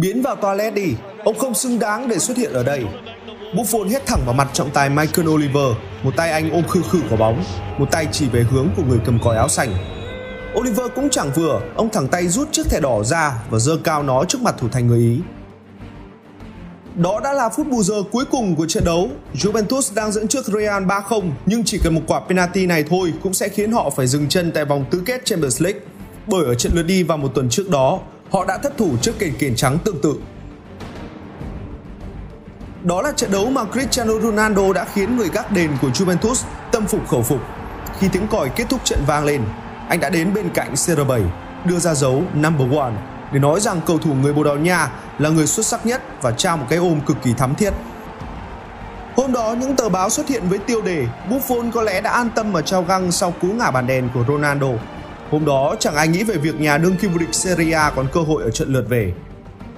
Biến vào toilet đi, ông không xứng đáng để xuất hiện ở đây. Buffon hét thẳng vào mặt trọng tài Michael Oliver, một tay anh ôm khư khư quả bóng, một tay chỉ về hướng của người cầm còi áo xanh. Oliver cũng chẳng vừa, ông thẳng tay rút chiếc thẻ đỏ ra và giơ cao nó trước mặt thủ thành người Ý. Đó đã là phút bù giờ cuối cùng của trận đấu. Juventus đang dẫn trước Real 3-0 nhưng chỉ cần một quả penalty này thôi cũng sẽ khiến họ phải dừng chân tại vòng tứ kết Champions League. Bởi ở trận lượt đi vào một tuần trước đó, họ đã thất thủ trước kền kiền trắng tương tự. Đó là trận đấu mà Cristiano Ronaldo đã khiến người gác đền của Juventus tâm phục khẩu phục. Khi tiếng còi kết thúc trận vang lên, anh đã đến bên cạnh CR7 đưa ra dấu number one để nói rằng cầu thủ người Bồ Đào Nha là người xuất sắc nhất và trao một cái ôm cực kỳ thắm thiết. Hôm đó những tờ báo xuất hiện với tiêu đề Buffon có lẽ đã an tâm mà trao găng sau cú ngả bàn đèn của Ronaldo. Hôm đó chẳng ai nghĩ về việc nhà đương kim vô địch Serie A còn cơ hội ở trận lượt về.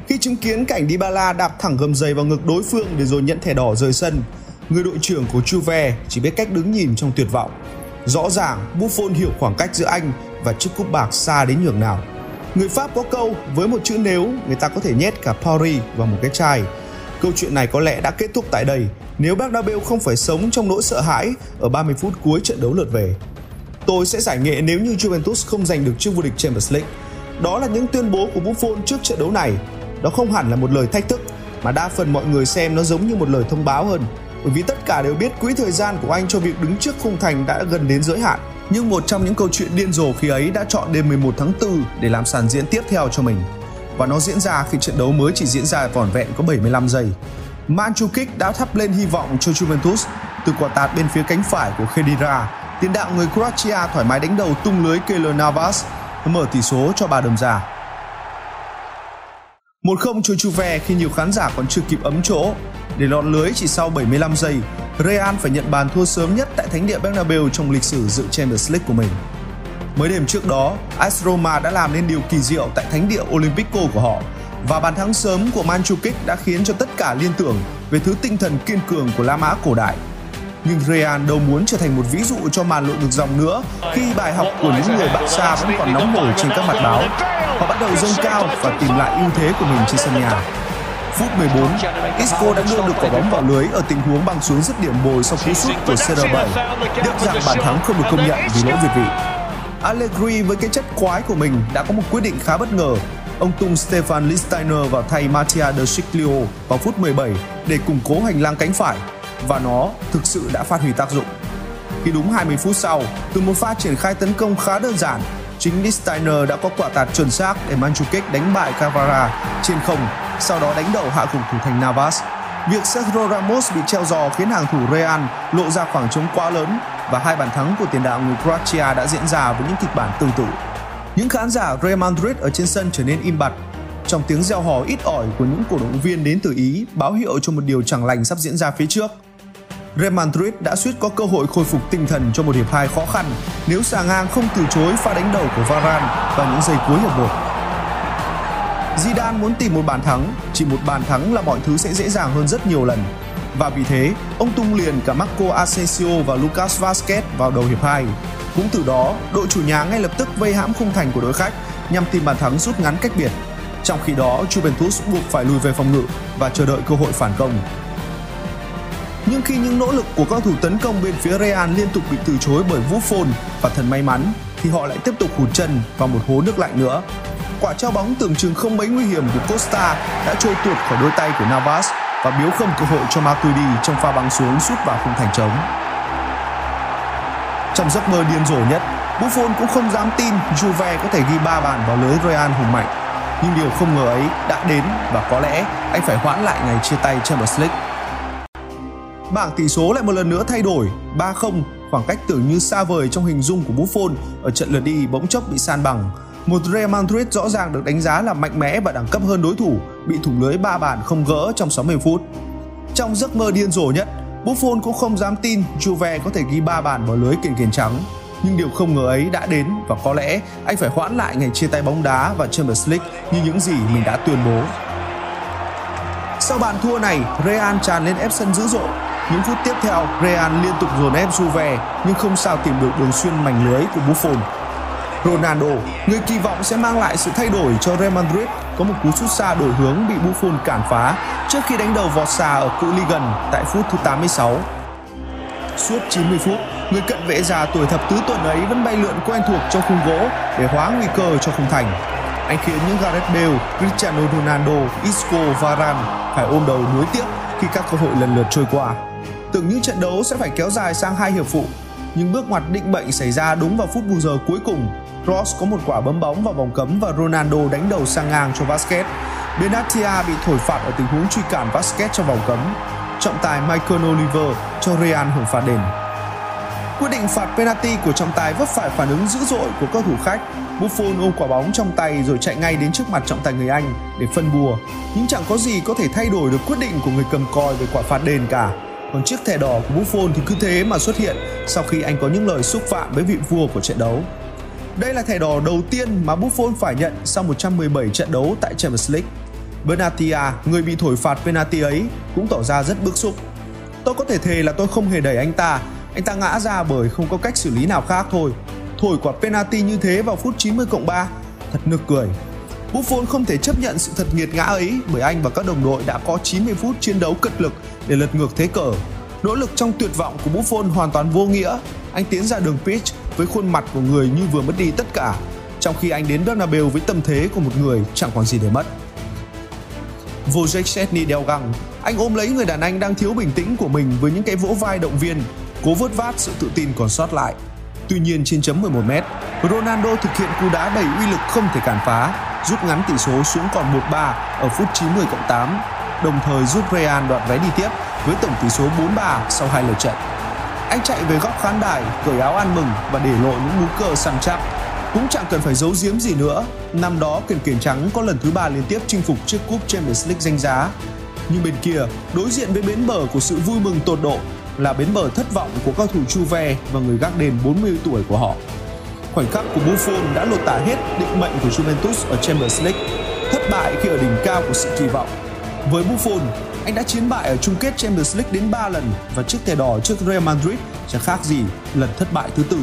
Khi chứng kiến cảnh Dybala đạp thẳng gầm giày vào ngực đối phương để rồi nhận thẻ đỏ rời sân, người đội trưởng của Juve chỉ biết cách đứng nhìn trong tuyệt vọng. Rõ ràng Buffon hiểu khoảng cách giữa anh và chiếc cúp bạc xa đến nhường nào. Người Pháp có câu với một chữ nếu người ta có thể nhét cả Paris vào một cái chai. Câu chuyện này có lẽ đã kết thúc tại đây nếu Bernabeu không phải sống trong nỗi sợ hãi ở 30 phút cuối trận đấu lượt về. Tôi sẽ giải nghệ nếu như Juventus không giành được chức vô địch Champions League. Đó là những tuyên bố của Buffon trước trận đấu này. Đó không hẳn là một lời thách thức, mà đa phần mọi người xem nó giống như một lời thông báo hơn bởi vì tất cả đều biết quỹ thời gian của anh cho việc đứng trước khung thành đã gần đến giới hạn. Nhưng một trong những câu chuyện điên rồ khi ấy đã chọn đêm 11 tháng 4 để làm sàn diễn tiếp theo cho mình. Và nó diễn ra khi trận đấu mới chỉ diễn ra vỏn vẹn có 75 giây. Manchukic đã thắp lên hy vọng cho Juventus từ quả tạt bên phía cánh phải của Khedira. Tiền đạo người Croatia thoải mái đánh đầu tung lưới Keylor Navas mở tỷ số cho bà đồng giả. Một không cho Juve khi nhiều khán giả còn chưa kịp ấm chỗ. Để lọt lưới chỉ sau 75 giây, Real phải nhận bàn thua sớm nhất tại thánh địa Bernabeu trong lịch sử dự Champions League của mình. Mới đêm trước đó, AS Roma đã làm nên điều kỳ diệu tại thánh địa Olympico của họ và bàn thắng sớm của Mandzukic đã khiến cho tất cả liên tưởng về thứ tinh thần kiên cường của La Mã cổ đại. Nhưng Real đâu muốn trở thành một ví dụ cho màn lội ngược dòng nữa khi bài học của những người bạn xa vẫn còn nóng hổi trên các mặt báo. Họ bắt đầu dâng cao và tìm lại ưu thế của mình trên sân nhà. Phút 14, Isco đã đưa được quả bóng vào lưới ở tình huống băng xuống dứt điểm bồi sau cú sút của CR7. Tiếc rằng bàn thắng không được công nhận vì lỗi việt vị. Allegri với cái chất quái của mình đã có một quyết định khá bất ngờ. Ông tung Stefan Lichtsteiner vào thay Mattia De Sciglio vào phút 17 để củng cố hành lang cánh phải và nó thực sự đã phát huy tác dụng. Khi đúng 20 phút sau, từ một pha triển khai tấn công khá đơn giản, chính Lichtsteiner đã có quả tạt chuẩn xác để Mandzukic đánh bại Cavara trên không, sau đó đánh đầu hạ gục thủ thành Navas. Việc Sergio Ramos bị treo giò khiến hàng thủ Real lộ ra khoảng trống quá lớn và hai bàn thắng của tiền đạo người Croatia đã diễn ra với những kịch bản tương tự. Những khán giả Real Madrid ở trên sân trở nên im bặt trong tiếng reo hò ít ỏi của những cổ động viên đến từ Ý báo hiệu cho một điều chẳng lành sắp diễn ra phía trước. Real Madrid đã suýt có cơ hội khôi phục tinh thần cho một hiệp hai khó khăn nếu xà ngang không từ chối pha đánh đầu của Varane vào những giây cuối hiệp một. Zidane muốn tìm một bàn thắng, chỉ một bàn thắng là mọi thứ sẽ dễ dàng hơn rất nhiều lần. Và vì thế, ông tung liền cả Marco Asensio và Lucas Vazquez vào đầu hiệp 2. Cũng từ đó, đội chủ nhà ngay lập tức vây hãm khung thành của đối khách nhằm tìm bàn thắng rút ngắn cách biệt. Trong khi đó, Juventus buộc phải lùi về phòng ngự và chờ đợi cơ hội phản công. Nhưng khi những nỗ lực của các thủ tấn công bên phía Real liên tục bị từ chối bởi Buffon và thần may mắn, thì họ lại tiếp tục hụt chân vào một hố nước lạnh nữa. Quả trao bóng tưởng chừng không mấy nguy hiểm của Costa đã trôi tuột khỏi đôi tay của Navas và biếu không cơ hội cho Matuidi trong pha băng xuống sút vào khung thành trống. Trong giấc mơ điên rồ nhất, Buffon cũng không dám tin Juve có thể ghi 3 bàn vào lưới Real hùng mạnh. Nhưng điều không ngờ ấy đã đến và có lẽ anh phải hoãn lại ngày chia tay Champions League. Bảng tỷ số lại một lần nữa thay đổi 3-0 khoảng cách tưởng như xa vời trong hình dung của Buffon ở trận lượt đi bỗng chốc bị san bằng. Một Real Madrid rõ ràng được đánh giá là mạnh mẽ và đẳng cấp hơn đối thủ, bị thủng lưới 3 bàn không gỡ trong 60 phút. Trong giấc mơ điên rồ nhất, Buffon cũng không dám tin Juve có thể ghi 3 bàn vào lưới kiền kiền trắng. Nhưng điều không ngờ ấy đã đến và có lẽ anh phải hoãn lại ngày chia tay bóng đá và Champions League như những gì mình đã tuyên bố. Sau bàn thua này, Real tràn lên ép sân dữ dội. Những phút tiếp theo, Real liên tục dồn ép Juve nhưng không sao tìm được đường xuyên mảnh lưới của Buffon. Ronaldo, người kỳ vọng sẽ mang lại sự thay đổi cho Real Madrid, có một cú sút xa đổi hướng bị Buffon cản phá trước khi đánh đầu vọt xa ở cự ly gần tại phút thứ 86. Suốt 90 phút, người cận vệ già tuổi thập tứ tuần ấy vẫn bay lượn quen thuộc trong khung gỗ để hóa nguy cơ cho khung thành. Anh khiến những Gareth Bale, Cristiano Ronaldo, Isco, Varane phải ôm đầu nuối tiếc khi các cơ hội lần lượt trôi qua. Tưởng những trận đấu sẽ phải kéo dài sang hai hiệp phụ, nhưng bước ngoặt định bệnh xảy ra đúng vào phút bù giờ cuối cùng. Ross có một quả bấm bóng vào vòng cấm và Ronaldo đánh đầu sang ngang cho Vasquez. Benatia bị thổi phạt ở tình huống truy cản Vasquez trong vòng cấm. Trọng tài Michael Oliver cho Real hưởng phạt đền. Quyết định phạt penalty của trọng tài vấp phải phản ứng dữ dội của các thủ khách. Buffon ôm quả bóng trong tay rồi chạy ngay đến trước mặt trọng tài người Anh để phân bùa. Nhưng chẳng có gì có thể thay đổi được quyết định của người cầm còi về quả phạt đền cả. Còn chiếc thẻ đỏ của Buffon thì cứ thế mà xuất hiện sau khi anh có những lời xúc phạm với vị vua của trận đấu. Đây là thẻ đỏ đầu tiên mà Buffon phải nhận sau 117 trận đấu tại Champions League. Benatia, à, người bị thổi phạt penalty ấy, cũng tỏ ra rất bức xúc. Tôi có thể thề là tôi không hề đẩy anh ta, anh ta ngã ra bởi không có cách xử lý nào khác thôi. Thổi quả penalty như thế vào phút 90 cộng 3, thật nực cười. Buffon không thể chấp nhận sự thật nghiệt ngã ấy bởi anh và các đồng đội đã có 90 phút chiến đấu cật lực để lật ngược thế cờ. Nỗ lực trong tuyệt vọng của Buffon hoàn toàn vô nghĩa. Anh tiến ra đường pitch với khuôn mặt của người như vừa mất đi tất cả, trong khi anh đến Bernabeu với tâm thế của một người chẳng còn gì để mất. Wojciech Szczesny đeo găng, anh ôm lấy người đàn anh đang thiếu bình tĩnh của mình với những cái vỗ vai động viên, cố vớt vát sự tự tin còn sót lại. Tuy nhiên trên chấm 11 m Ronaldo thực hiện cú đá đầy uy lực không thể cản phá, rút ngắn tỷ số xuống còn 1-3 ở phút 90 cộng 8, đồng thời giúp Real đoạt vé đi tiếp với tổng tỷ số 4-3 sau hai lượt trận. Anh chạy về góc khán đài, cởi áo ăn mừng và để lộ những mú cờ săn chắc. Cũng chẳng cần phải giấu giếm gì nữa, năm đó kiền kền trắng có lần thứ ba liên tiếp chinh phục chiếc cúp Champions League danh giá. Nhưng bên kia, đối diện với bến bờ của sự vui mừng tột độ là bến bờ thất vọng của cao thủ Juve và người gác đền 40 tuổi của họ. Khoảnh khắc của Buffon đã lột tả hết định mệnh của Juventus ở Champions League, thất bại khi ở đỉnh cao của sự kỳ vọng. Với Buffon, anh đã chiến bại ở chung kết Champions League đến 3 lần và chiếc thẻ đỏ trước Real Madrid chẳng khác gì lần thất bại thứ tư.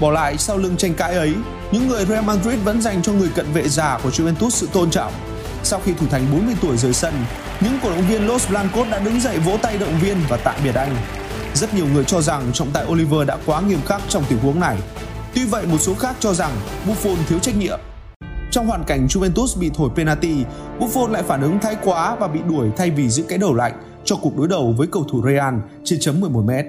Bỏ lại sau lưng tranh cãi ấy, những người Real Madrid vẫn dành cho người cận vệ già của Juventus sự tôn trọng. Sau khi thủ thành 40 tuổi rời sân, những cổ động viên Los Blancos đã đứng dậy vỗ tay động viên và tạm biệt anh. Rất nhiều người cho rằng trọng tài Oliver đã quá nghiêm khắc trong tình huống này. Tuy vậy, một số khác cho rằng Buffon thiếu trách nhiệm. Trong hoàn cảnh Juventus bị thổi penalty, Buffon lại phản ứng thái quá và bị đuổi thay vì giữ cái đầu lạnh cho cuộc đối đầu với cầu thủ Real trên chấm 11m.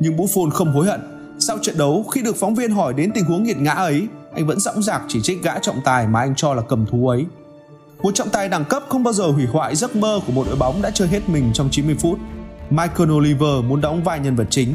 Nhưng Buffon không hối hận. Sau trận đấu, khi được phóng viên hỏi đến tình huống nghiệt ngã ấy, anh vẫn dõng dạc chỉ trích gã trọng tài mà anh cho là cầm thú ấy. Một trọng tài đẳng cấp không bao giờ hủy hoại giấc mơ của một đội bóng đã chơi hết mình trong 90 phút. Michael Oliver muốn đóng vai nhân vật chính.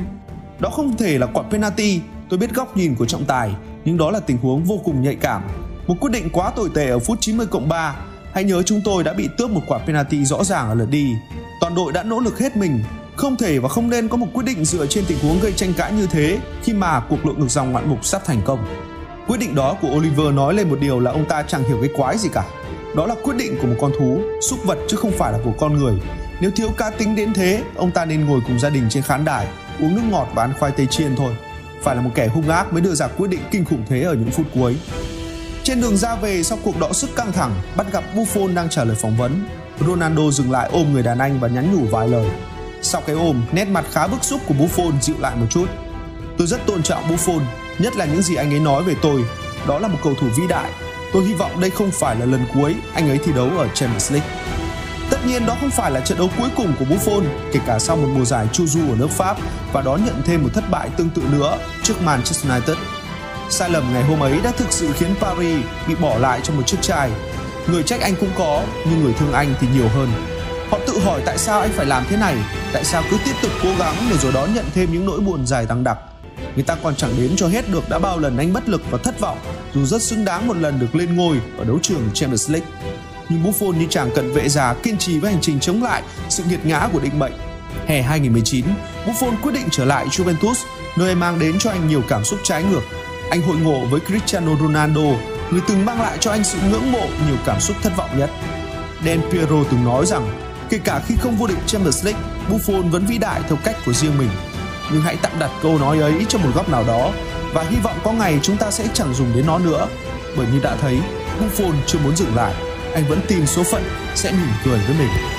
Đó không thể là quả penalty, tôi biết góc nhìn của trọng tài, nhưng đó là tình huống vô cùng nhạy cảm. Một quyết định quá tồi tệ ở phút 90 cộng 3. Hãy nhớ chúng tôi đã bị tước một quả penalty rõ ràng ở lượt đi. Toàn đội đã nỗ lực hết mình, không thể và không nên có một quyết định dựa trên tình huống gây tranh cãi như thế khi mà cuộc lội ngược dòng ngoạn mục sắp thành công. Quyết định đó của Oliver nói lên một điều là ông ta chẳng hiểu cái quái gì cả. Đó là quyết định của một con thú, súc vật chứ không phải là của con người. Nếu thiếu cá tính đến thế, ông ta nên ngồi cùng gia đình trên khán đài, uống nước ngọt và ăn khoai tây chiên thôi. Phải là một kẻ hung ác mới đưa ra quyết định kinh khủng thế ở những phút cuối. Trên đường ra về sau cuộc đọ sức căng thẳng, bắt gặp Buffon đang trả lời phỏng vấn. Ronaldo dừng lại ôm người đàn anh và nhắn nhủ vài lời. Sau cái ôm, nét mặt khá bức xúc của Buffon dịu lại một chút. Tôi rất tôn trọng Buffon, nhất là những gì anh ấy nói về tôi. Đó là một cầu thủ vĩ đại. Tôi hy vọng đây không phải là lần cuối anh ấy thi đấu ở Champions League. Tất nhiên đó không phải là trận đấu cuối cùng của Buffon, kể cả sau một mùa giải chu du ở nước Pháp và đón nhận thêm một thất bại tương tự nữa trước Manchester United. Sai lầm ngày hôm ấy đã thực sự khiến Paris bị bỏ lại trong một chiếc chai. Người trách anh cũng có, nhưng người thương anh thì nhiều hơn. Họ tự hỏi tại sao anh phải làm thế này, tại sao cứ tiếp tục cố gắng để rồi đón nhận thêm những nỗi buồn dài đằng đặc. Người ta còn chẳng đến cho hết được đã bao lần anh bất lực và thất vọng dù rất xứng đáng một lần được lên ngôi ở đấu trường Champions League. Nhưng Buffon như chàng cận vệ già kiên trì với hành trình chống lại sự nghiệt ngã của định mệnh. Hè 2019, Buffon quyết định trở lại Juventus, nơi mang đến cho anh nhiều cảm xúc trái ngược. Anh hội ngộ với Cristiano Ronaldo, người từng mang lại cho anh sự ngưỡng mộ nhiều cảm xúc thất vọng nhất. Del Piero từng nói rằng, kể cả khi không vô địch Champions League, Buffon vẫn vĩ đại theo cách của riêng mình nhưng hãy tạm đặt câu nói ấy trong một góc nào đó và hy vọng có ngày chúng ta sẽ chẳng dùng đến nó nữa bởi như đã thấy Buffon chưa muốn dừng lại anh vẫn tin số phận sẽ mỉm cười với mình.